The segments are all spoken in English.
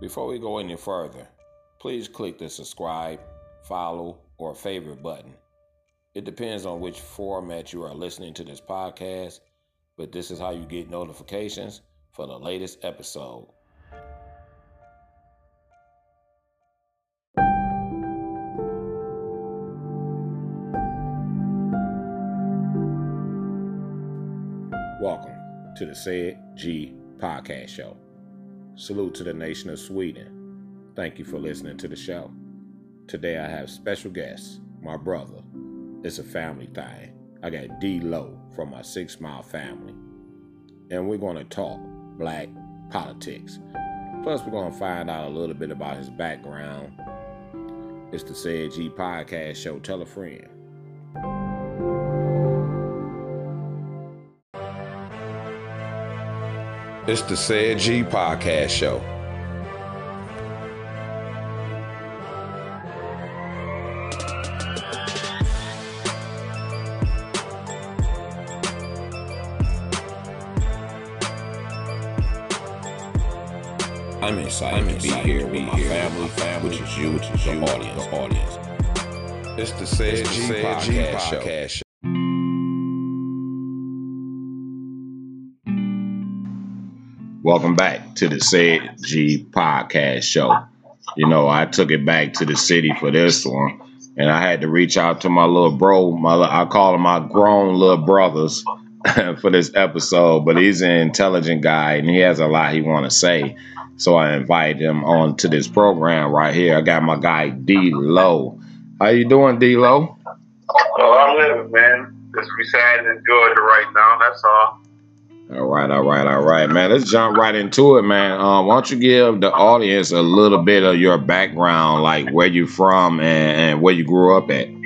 Before we go any further, please click the subscribe, follow, or favorite button. It depends on which format you are listening to this podcast, but this is how you get notifications for the latest episode. Welcome to the Ced G Podcast Show. Salute to the nation of Sweden. Thank you for listening to the show. Today I have special guests, my brother. It's a family thing. I got D-Lo from my Six Mile family. And we're going to talk black politics. Plus, we're going to find out a little bit about his background. It's the Ced G Podcast Show. Tell a friend. It's the Ced G Podcast Show. I'm excited, I'm excited to be here to be with my family, family, which is you, which is the you, audience, the audience. It's the Ced G, Podcast, G Podcast Show. Welcome back to the Ced G Podcast Show. You know, I took it back to the city for this one, and I had to reach out to my little bro. My I call him my grown little brothers for this episode, but he's an intelligent guy and he has a lot he want to say. So I invited him on to this program right here. I got my guy D-Lo. How you doing, D-Lo? Oh, I'm living, man. Just residing in Georgia right now. That's all. All right, all right, all right, man. Let's jump right into it, man. Um, why don't you give the audience a little bit of your background, like where you from and, and where you grew up at? All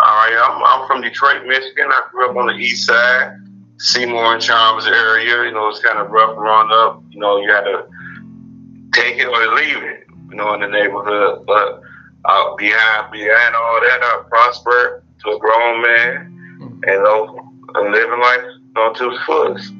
right, I'm, I'm from Detroit, Michigan. I grew up on the east side. Seymour and Chalmers area. You know, it's kind of rough growing up. You know, you had to take it or leave it. You know, in the neighborhood. But uh, behind behind all that, I prospered to a grown man, and you know, living life you know, to the fullest.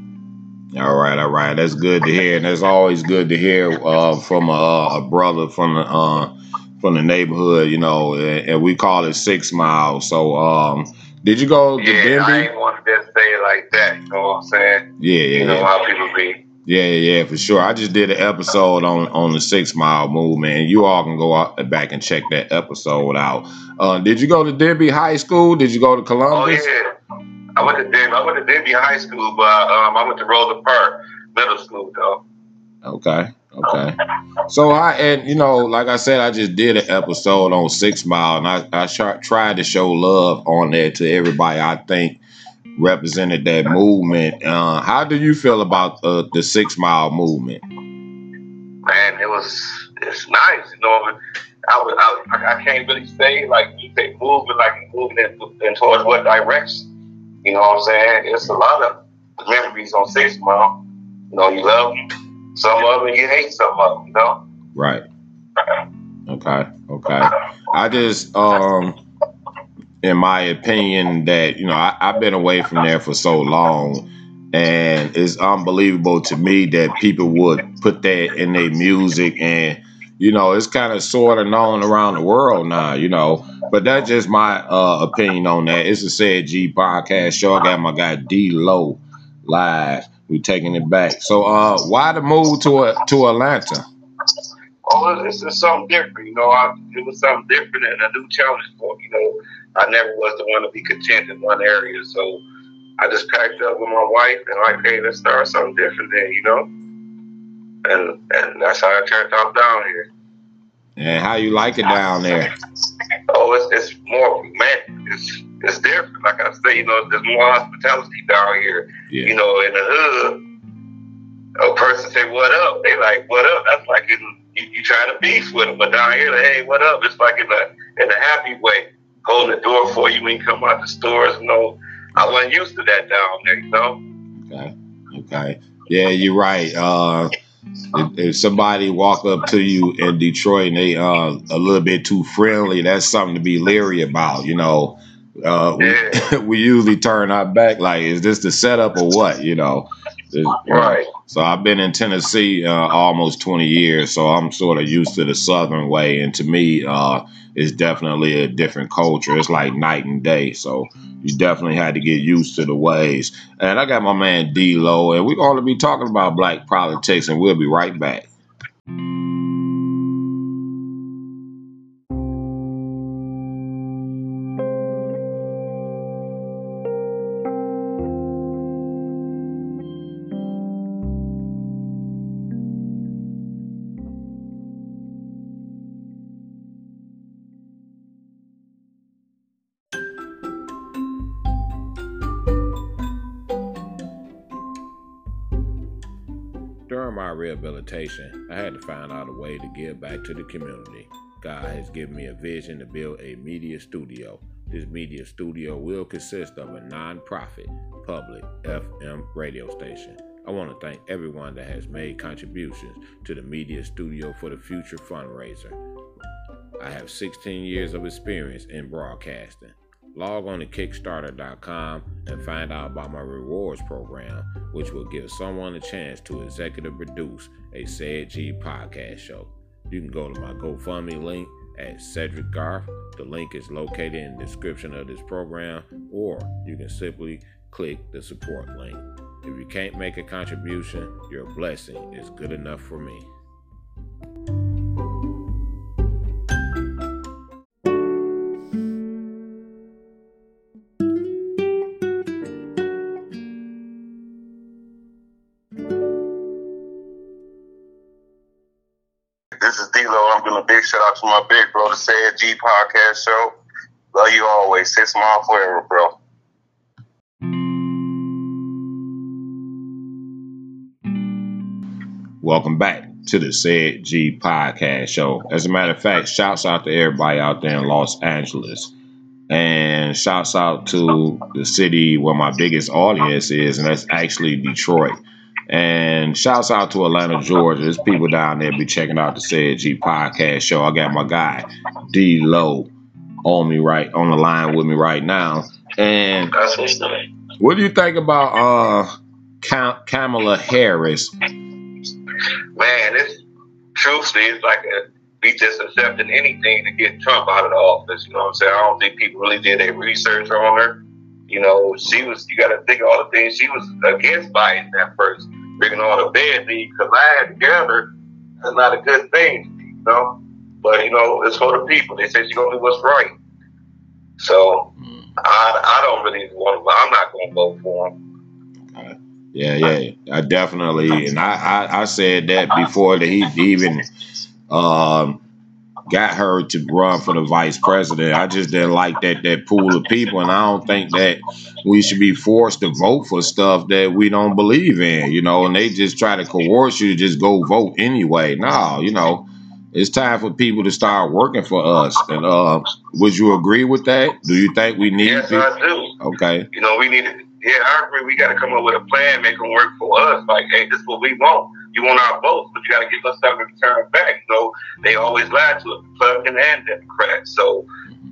All right, all right. That's good to hear, and that's always good to hear uh, from a, a, brother from the uh, from the neighborhood. You know, and, and, we call it Six Miles. So, um, did you go to yeah, Denby? I ain't want to just say it like that. You know what I'm saying? Yeah, yeah. You know yeah. how people be. Yeah, yeah, for sure. I just did an episode on on the Six Mile Movement, and you all can go out back and check that episode out. Uh, did you go to Denby High School? Did you go to Columbus? Oh yeah, I went to Denby. I went to Denby High School, but um, I went to Rosa Park Middle School though. Okay. Okay. So I and you know, like I said, I just did an episode on Six Mile, and I I tried to show love on there to everybody. I think represented that movement. Uh, how do you feel about uh, the Six Mile movement? Man, it was it's nice. You know, I was I, I can't really say like you say moving like moving in, in towards what direction. You know what I'm saying? It's a lot of memories on Six Mile. You know, you love some of them you hate some of them. You know. Right. Okay. Okay. I just um in my opinion, that you know I, have been away from there for so long, and it's unbelievable to me that people would put that in their music, and you know it's kind of sort of known around the world now, you know. But that's just my uh, opinion on that. It's a Ced G podcast show. I got my guy D-Lo live. We taking it back. So, uh, why the move to uh, to Atlanta? Oh, it's, it's something different. You know, I, it was something different and a new challenge for me. You know, I never was the one to be content in one area. So I just packed up with my wife and like, hey, let's start something different then, you know? And and that's how I turned out down here. And how you like it down there? Oh, it's, it's more man, it's it's different. Like I say, you know, there's more hospitality down here. Yeah. You know, in the hood, a person say what up, they like what up. That's like in, you, you trying to beef with them, but down here, like, hey, what up? It's like in a in a happy way holding the door for you when you come out the stores. You know, I wasn't used to that down there. You know. Okay. Okay. Yeah, you're right. Uh, if, if, somebody walk up to you in Detroit and they uh, a little bit too friendly, that's something to be leery about. You know. Uh, we, we usually turn our back like, is this the setup or what? You know. Right. So I've been in Tennessee uh, almost 20 years, so I'm sort of used to the Southern way, and to me, uh, it's definitely a different culture. It's like night and day. So you definitely had to get used to the ways. And I got my man D-Lo, and we're going to be talking about black politics, and we'll be right back. Rehabilitation, I had to find out a way to give back to the community. God has given me a vision to build a media studio. This media studio will consist of a non-profit public FM radio station. I want to thank everyone that has made contributions to the media studio for the future fundraiser. I have 16 years of experience in broadcasting. Log on to Kickstarter.com and find out about my rewards program, which will give someone a chance to executive produce a Ced G podcast show. You can go to my GoFundMe link at Cedric Garth. The link is located in the description of this program, or you can simply click the support link. If you can't make a contribution, your blessing is good enough for me. To my big bro, the Ced G podcast show. Love you always. Six mile forever, bro. Welcome back to the Ced G podcast show. As a matter of fact, shouts out to everybody out there in Los Angeles. And shouts out to the city where my biggest audience is, and that's actually Detroit. And shouts out to Atlanta, Georgia. There's people down there be checking out the Ced G podcast show. I got my guy D-Lo on me right on the line with me right now. And what do you think about uh Cam- Kamala Harris? Man, it's truthfully it's like a, we just accepting anything to get Trump out of the office. You know what I'm saying? I don't think people really did their research on her. You know, she was. You got to think of all the things she was against Biden at first bringing all the bad things collide together is not a good thing, you know. But you know, it's for the people. They say you're gonna do what's right. So I, I don't really want to. I'm not gonna vote for him. Yeah, yeah, I definitely, and I, I, I said that before that he even um, got her to run for the vice president. I just didn't like that that pool of people, and I don't think that we should be forced to vote for stuff that we don't believe in. You know, and they just try to coerce you to just go vote anyway. No, you know, it's time for people to start working for us. And uh, would you agree with that? Do you think we need? Yes, people? I do. Okay. You know, we need. To, yeah, I agree. We got to come up with a plan, make them work for us. Like, hey, this is what we want you want our votes, but you got to give us something to return back. You know, they always lie to us, Republican and Democrat. So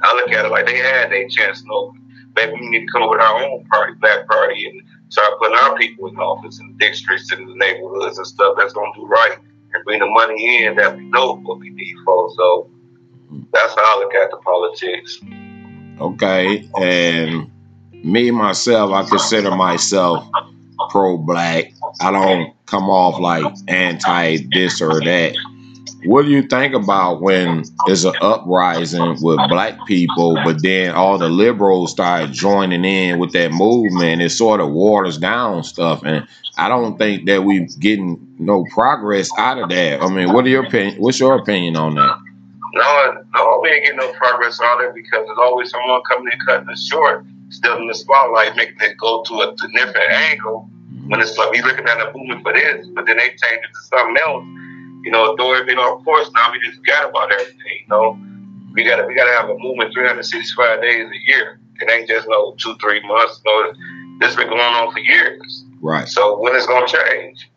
I look at it like they had their chance. You know, maybe we need to come up with our own party, Black Party, and start putting our people in office in the districts and the neighborhoods and stuff that's going to do right and bring the money in that we know what we need for. So that's how I look at the politics. Okay, and me myself, I consider myself pro black. I don't come off like anti this or that. What do you think about when there's an uprising with black people, but then all the liberals start joining in with that movement? It sort of waters down stuff, and I don't think that we're getting no progress out of that. I mean, what are your opinion? What's your opinion on that? No, no, we ain't getting no progress out of it because there's always someone coming in cutting us short, still in the spotlight, making it go to a different angle when it's like we looking at a movement for this, but then they change it to something else. You know, throw everything off course. Now we just forgot about everything. You know, we gotta we gotta have a movement 365 days a year. It ain't just no two three months. No, this been going on for years. Right. So when it's gonna change?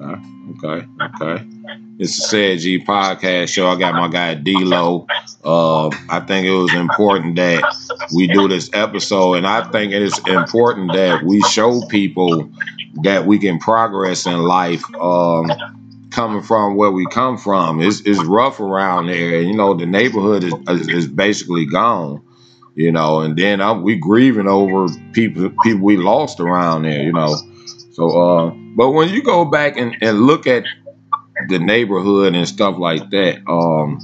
Okay. Okay. Okay. It's a Said G podcast show. I got my guy D-Lo. Uh, I think it was important that we do this episode, and I think it is important that we show people that we can progress in life. Um, coming from where we come from, it's, it's rough around there. You know, the neighborhood is, is, is basically gone. You know, and then I'm, we grieving over people people we lost around there. You know, so uh, but when you go back and, and look at the neighborhood and stuff like that, um,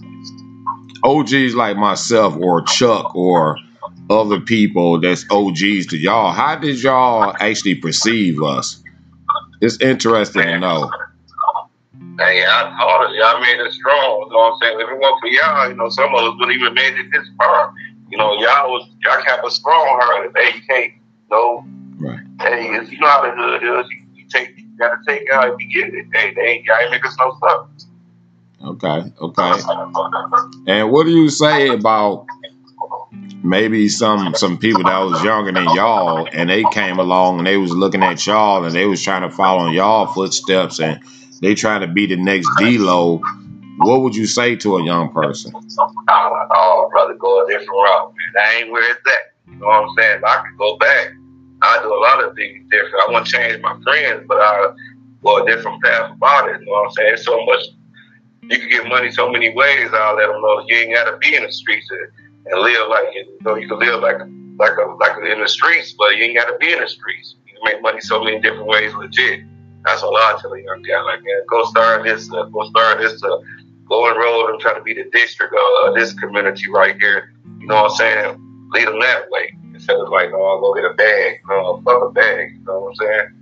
OGs like myself or Chuck or other people that's OGs to y'all, how did y'all actually perceive us? It's interesting to know. Hey, I thought it. Y'all made it strong. You know what I'm saying? If it weren't for y'all, you know, some of us wouldn't even made it this far. You know, y'all was y'all kept us strong hearted. Hey, you can't, you know, right. hey, you know how the hood is. You, you gotta take it how you get it. Hey, they ain't, y'all ain't make us no stuff. Okay, okay. And what do you say about maybe some some people that was younger than y'all and they came along and they was looking at y'all and they was trying to follow in y'all footsteps and they trying to be the next D-Lo, what would you say to a young person? Oh, brother, go a different route, man. That ain't where it's at. You know what I'm saying? I could go back. I do a lot of things different. I want to change my friends, but I go a different path about it. You know what I'm saying? It's so much. You can get money so many ways. I'll let them know you ain't got to be in the streets and, and live like you know. You can live like like a, like in the streets, but you ain't got to be in the streets. You can make money so many different ways, legit. That's all I tell a young guy. Like, man, go start this, uh, go start this, uh, go enroll and try to be the district of uh, this community right here. You know what I'm saying? Lead them that way instead of like, oh, I'll go get a bag. No, fuck a bag. You know what I'm saying?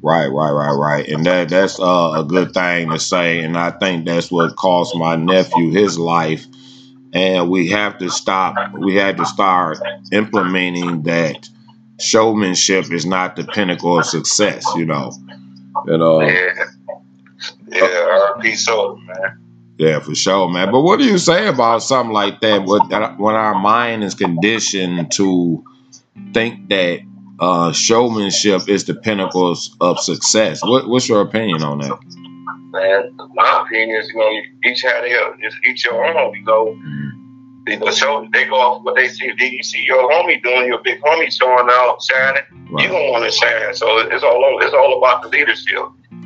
Right, right, right, right, and that that's uh, a good thing to say, and I think that's what cost my nephew his life. And we have to stop. We had to start implementing that showmanship is not the pinnacle of success. You know, you know. Yeah, yeah. RP soda, man. Yeah, for sure, man. But what do you say about something like that? What When our mind is conditioned to think that uh, showmanship is the pinnacle of success. What, what's your opinion on that? Man, my opinion is, you know, each had their, each your own, you know. Mm-hmm the show they go off what they see. You see your homie doing your big homie showing out, shining. Right. You don't want to shine. So it's all it's all about the leadership.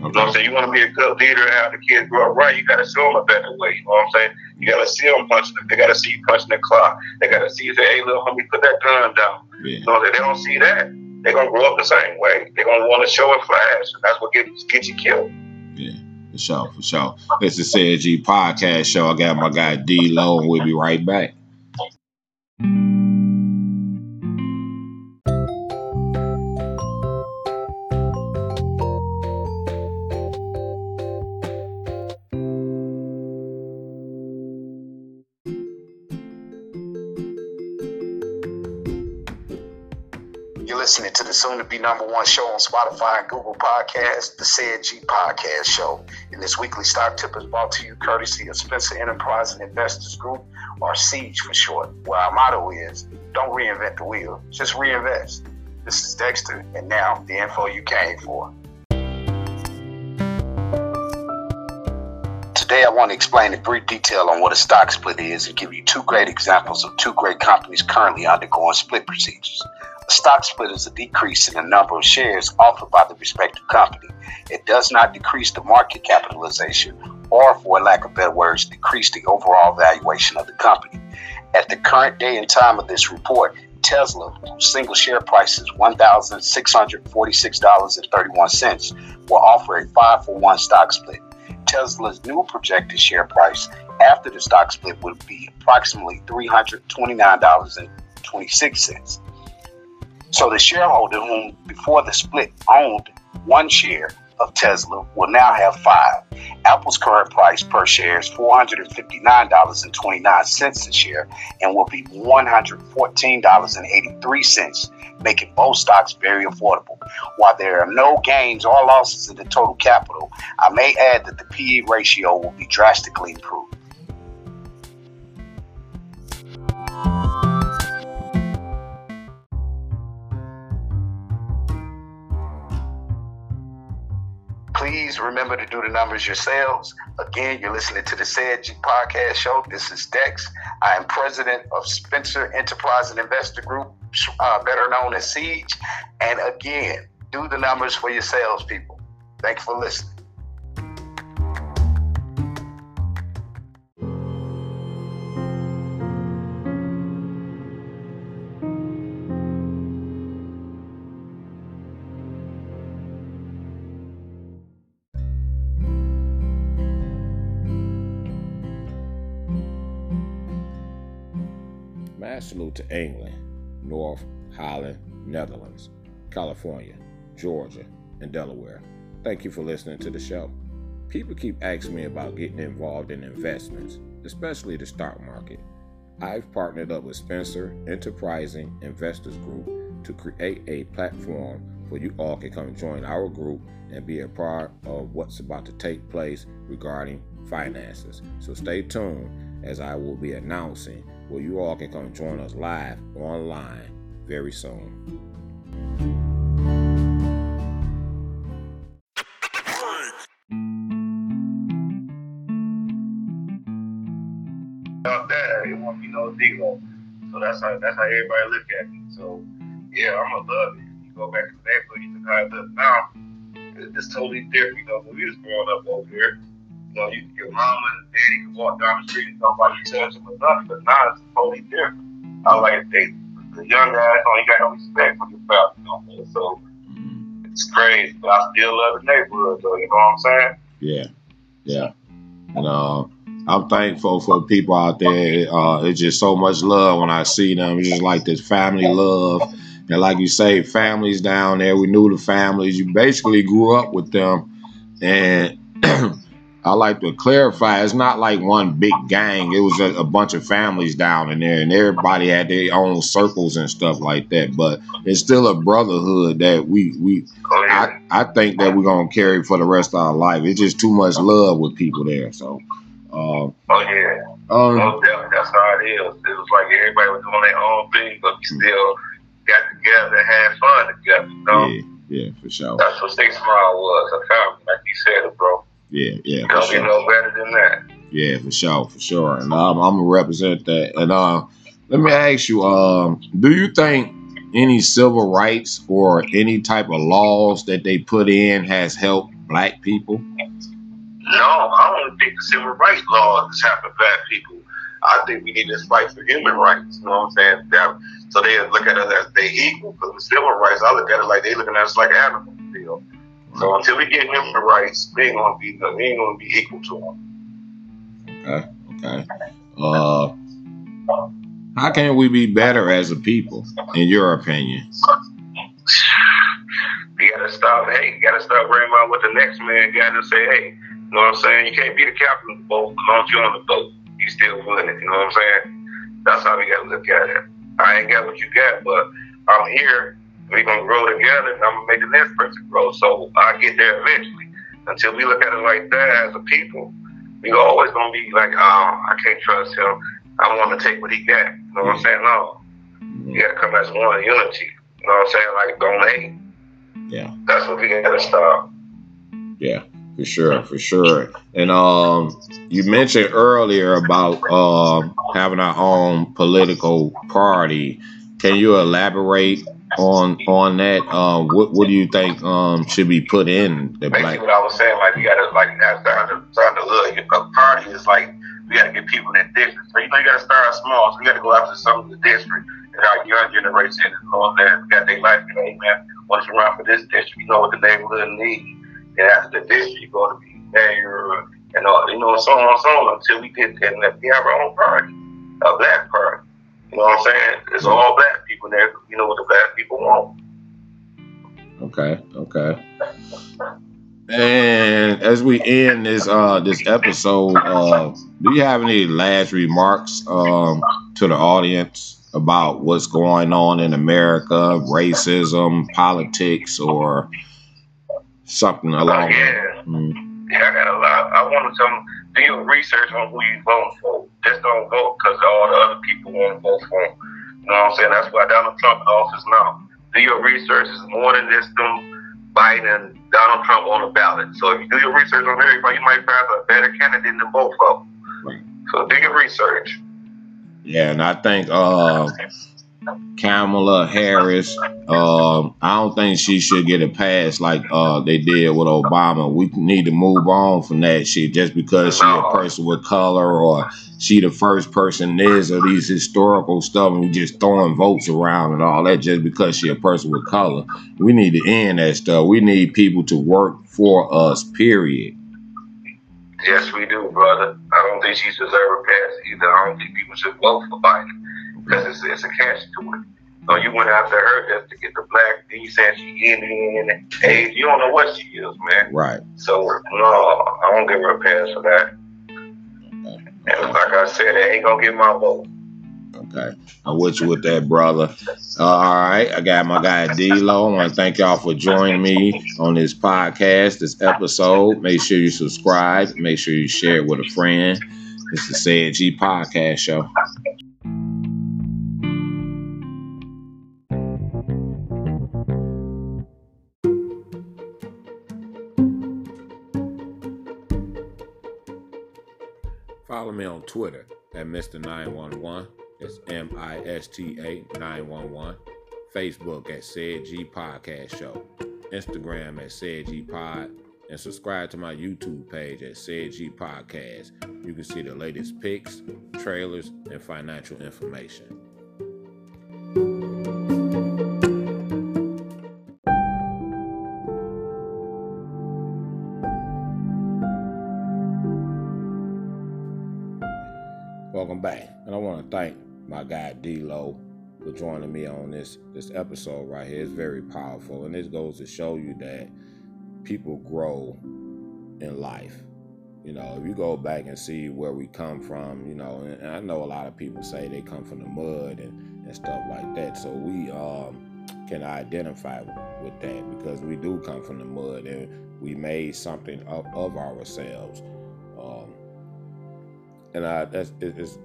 You know what I'm saying? You want to be a good leader and have the kids grow up right. You got to show them a better way. You know what I'm saying? You got to see them punching. They got to see you punching the clock. They got to see you say, "Hey, little homie, put that gun down." Yeah. You know, they don't see that. They're gonna grow up the same way. They're gonna want to show and flash, and that's what gets gets you killed. Yeah. For sure, for sure. This is CG Podcast Show. I got my guy D-Lo, and we'll be right back. Listening to the soon to be number one show on Spotify and Google Podcasts, the Ced G Podcast Show. And this weekly stock tip is brought to you courtesy of Spencer Enterprise and Investors Group, or SIEGE for short, where our motto is don't reinvent the wheel, just reinvest. This is Dexter, and now the info you came for. Want to explain in brief detail on what a stock split is and give you two great examples of two great companies currently undergoing split procedures. A stock split is a decrease in the number of shares offered by the respective company. It does not decrease the market capitalization or, for lack of better words, decrease the overall valuation of the company. At the current day and time of this report, Tesla, whose single share price is $1,646.31, will offer a 5 for 1 stock split. Tesla's new projected share price after the stock split would be approximately $329.26. So the shareholder whom before the split owned one share of Tesla will now have five. Apple's current price per share is $459.29 a share and will be $114.83, making both stocks very affordable. While there are no gains or losses in the total capital, I may add that the PE ratio will be drastically improved. Please remember to do the numbers yourselves. Again, you're listening to the Ced Podcast Show. This is Dex. I am president of Spencer Enterprise and Investor Group, uh, better known as Siege. And again, Do the numbers for your salespeople. Thank you for listening. Salute to England, North, Holland, Netherlands, California, Georgia, and Delaware. Thank you for listening to the show. People keep asking me about getting involved in investments, especially the stock market. I've partnered up with Spencer Enterprising Investors Group to create a platform where you all can come join our group and be a part of what's about to take place regarding finances. So stay tuned as I will be announcing where you all can come join us live online very soon. Out there, it won't be no zero. So that's how that's how everybody look at me. So yeah, I'm gonna love it. You go back to the neighborhood, you look how it looks now. It's totally different. You know, when we was growing up over here, you know, you, your mama and daddy can walk down the street and nobody touch them or nothing, but now it's totally different. I like they, the young guys don't got no respect for your family no more. So it's crazy, but I still love the neighborhood, though. You know what I'm saying? Yeah, yeah. And uh, I'm thankful for people out there. Uh, it's just so much love when I see them. It's just like this family love. And like you say, families down there, we knew the families. You basically grew up with them. And I like to clarify, it's not like one big gang. It was a, a, bunch of families down in there, and everybody had their own circles and stuff like that. But it's still a brotherhood that we we I, I think that we're gonna carry for the rest of our life. It's just too much love with people there. So. Uh, oh yeah. Um, no That's how it is. It was like everybody was doing their own thing, but we still got together and had fun together. You know? Yeah, yeah, for sure. That's what Six Mile was, a family, like you said, it, bro. Yeah, yeah. Don't sure. be no better than that. Yeah, for sure, for sure. And I'm, I'm gonna represent that. And uh, let me ask you, um, do you think any civil rights or any type of laws that they put in has helped black people? No, I don't think the civil rights laws has helped black people. I think we need to fight for human rights. You know what I'm saying? That, so they look at us as they equal. Because with civil rights, I look at it like they looking at us like animals. You know? So until we get him the rights, we ain't gonna be we ain't gonna be equal to him. Okay, okay. Uh, how can we be better as a people, in your opinion? We gotta stop. Hey, you gotta stop worrying about what the next man got to say. Hey, you know what I'm saying? You can't be the captain of the boat. As long as you're on the boat, you still winning. You know what I'm saying? That's how we gotta look at it. I ain't got what you got, but I'm here we're gonna grow together, and I'm gonna make the next person grow. So I get there eventually. Until we look at it like that as a people, we always gonna be like, oh, I can't trust him. I want to take what he got. You know what I'm saying? No, you gotta come as one unity. You know what I'm saying? Like don't hate. Yeah, that's what we gotta stop. Yeah, for sure, for sure. And um, you mentioned earlier about um having our own political party. Can you elaborate on on that. Um, what what do you think um, should be put in the Basically, black? what I was saying, like we gotta like start to start to look. A party is like we gotta get people in district. So you know you gotta start small. So we gotta go after some of the district and our young generation is going there. Got their life. You know, hey man, once you run for this district, you know what the neighborhood needs. And after the district, you're to be mayor and all, you know, so on and so on until we get there and we have our own party, a black party. You know what I'm saying? It's all black people there. You know what the black people want. Okay, okay. And as we end this uh this episode, uh, do you have any last remarks um to the audience about what's going on in America, racism, politics, or something along? Uh, yeah, mm-hmm. yeah, I got a lot. I want to tell them do your research on who you vote for. Just don't vote because all the other people want to vote for. You know what I'm saying? That's why Donald Trump in office now. Do your research. It's more than just them Biden and Donald Trump on the ballot. So if you do your research on everybody, you might find a better candidate than both of them. Right. So do your research. Yeah, and I think uh, Kamala Harris. Uh, I don't think she should get a pass like uh, they did with Obama. We need to move on from that shit just because she a person with color or she the first person is or these historical stuff and we just throwing votes around and all that just because she a person with color. We need to end that stuff. We need people to work for us, period. Yes, we do, brother. I don't think she deserves a pass either. I don't think people should vote for Biden because it's, it's a catch to it. So you went after her just to get the black. Then you said she Indian, age. You don't know what she is, man. Right. So no, I don't give her a pass for that. And like I said, they ain't gonna get my vote. Okay. I'm with you with that, brother. Uh, all right. I got my guy D-Lo. I want to thank y'all for joining me on this podcast, this episode. Make sure you subscribe. Make sure you share it with a friend. It's the Ced G Podcast Show. Twitter at Mr. 911. It's M I S T A 911. Facebook at Ced G Podcast Show. Instagram at Ced G Pod. And subscribe to my YouTube page at Ced G Podcast. You can see the latest pics, trailers, and financial information. Welcome back. And I want to thank my guy D-Lo for joining me on this this episode right here. It's very powerful, and this goes to show you that people grow in life. You know, if you go back and see where we come from, you know, and I know a lot of people say they come from the mud and, and stuff like that. So we um, can identify with that because we do come from the mud and we made something of, of ourselves. And I, that's it's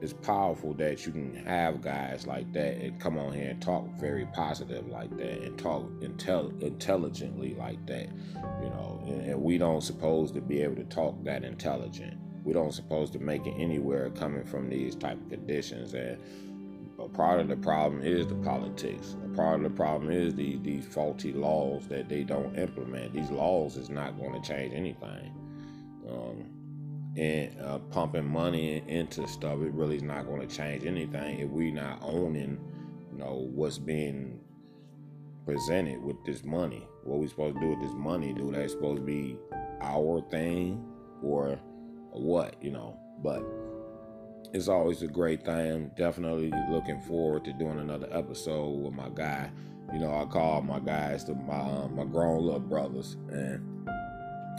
it's powerful that you can have guys like that and come on here and talk very positive like that and talk intel- intelligently like that you know? And, and, we don't supposed to be able to talk that intelligent. We don't supposed to make it anywhere coming from these type of conditions. And a part of the problem is the politics. A part of the problem is the, these faulty laws that they don't implement. These laws is not going to change anything. Um, and uh, pumping money into stuff, it really is not going to change anything if we're not owning, you know, what's being presented with this money. What we supposed to do with this money? Do that supposed to be our thing or, what? You know, but it's always a great thing. Definitely looking forward to doing another episode with my guy. You know, I call my guys to my um, my grown little brothers and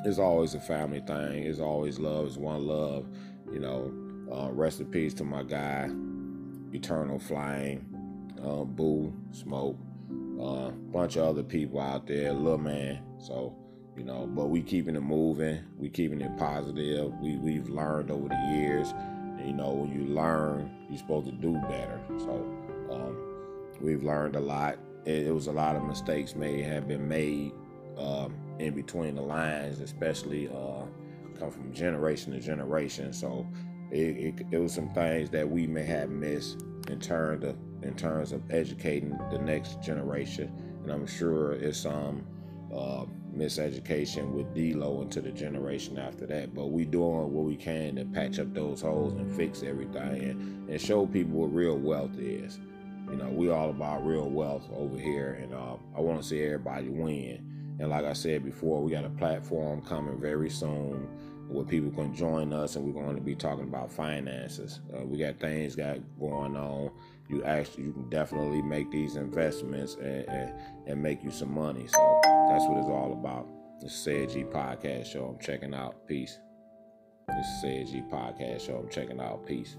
it's always a family thing. It's always love. It's one love. You know, uh, rest in peace to my guy, Eternal Flying, uh, Boo, Smoke, a uh, bunch of other people out there, little man. So, you know, but we keeping it moving. We keeping it positive. We we've learned over the years. And, you know, when you learn, you're supposed to do better. So, um, we've learned a lot. It, it was a lot of mistakes may have been made. Um, in between the lines, especially uh, come from generation to generation. So it, it, it, was some things that we may have missed in terms of in terms of educating the next generation, and I'm sure it's some uh, miseducation with D-Lo into the generation after that. But we doing what we can to patch up those holes and fix everything and, and show people what real wealth is. You know, we all about real wealth over here, and uh, I want to see everybody win. And like I said before, we got a platform coming very soon where people can join us, and we're going to be talking about finances. Uh, we got things got going on. You actually, you can definitely make these investments and, and, and make you some money. So that's what it's all about. This Ced G Podcast Show. I'm checking out. Peace. This is Ced G Podcast Show. I'm checking out. Peace.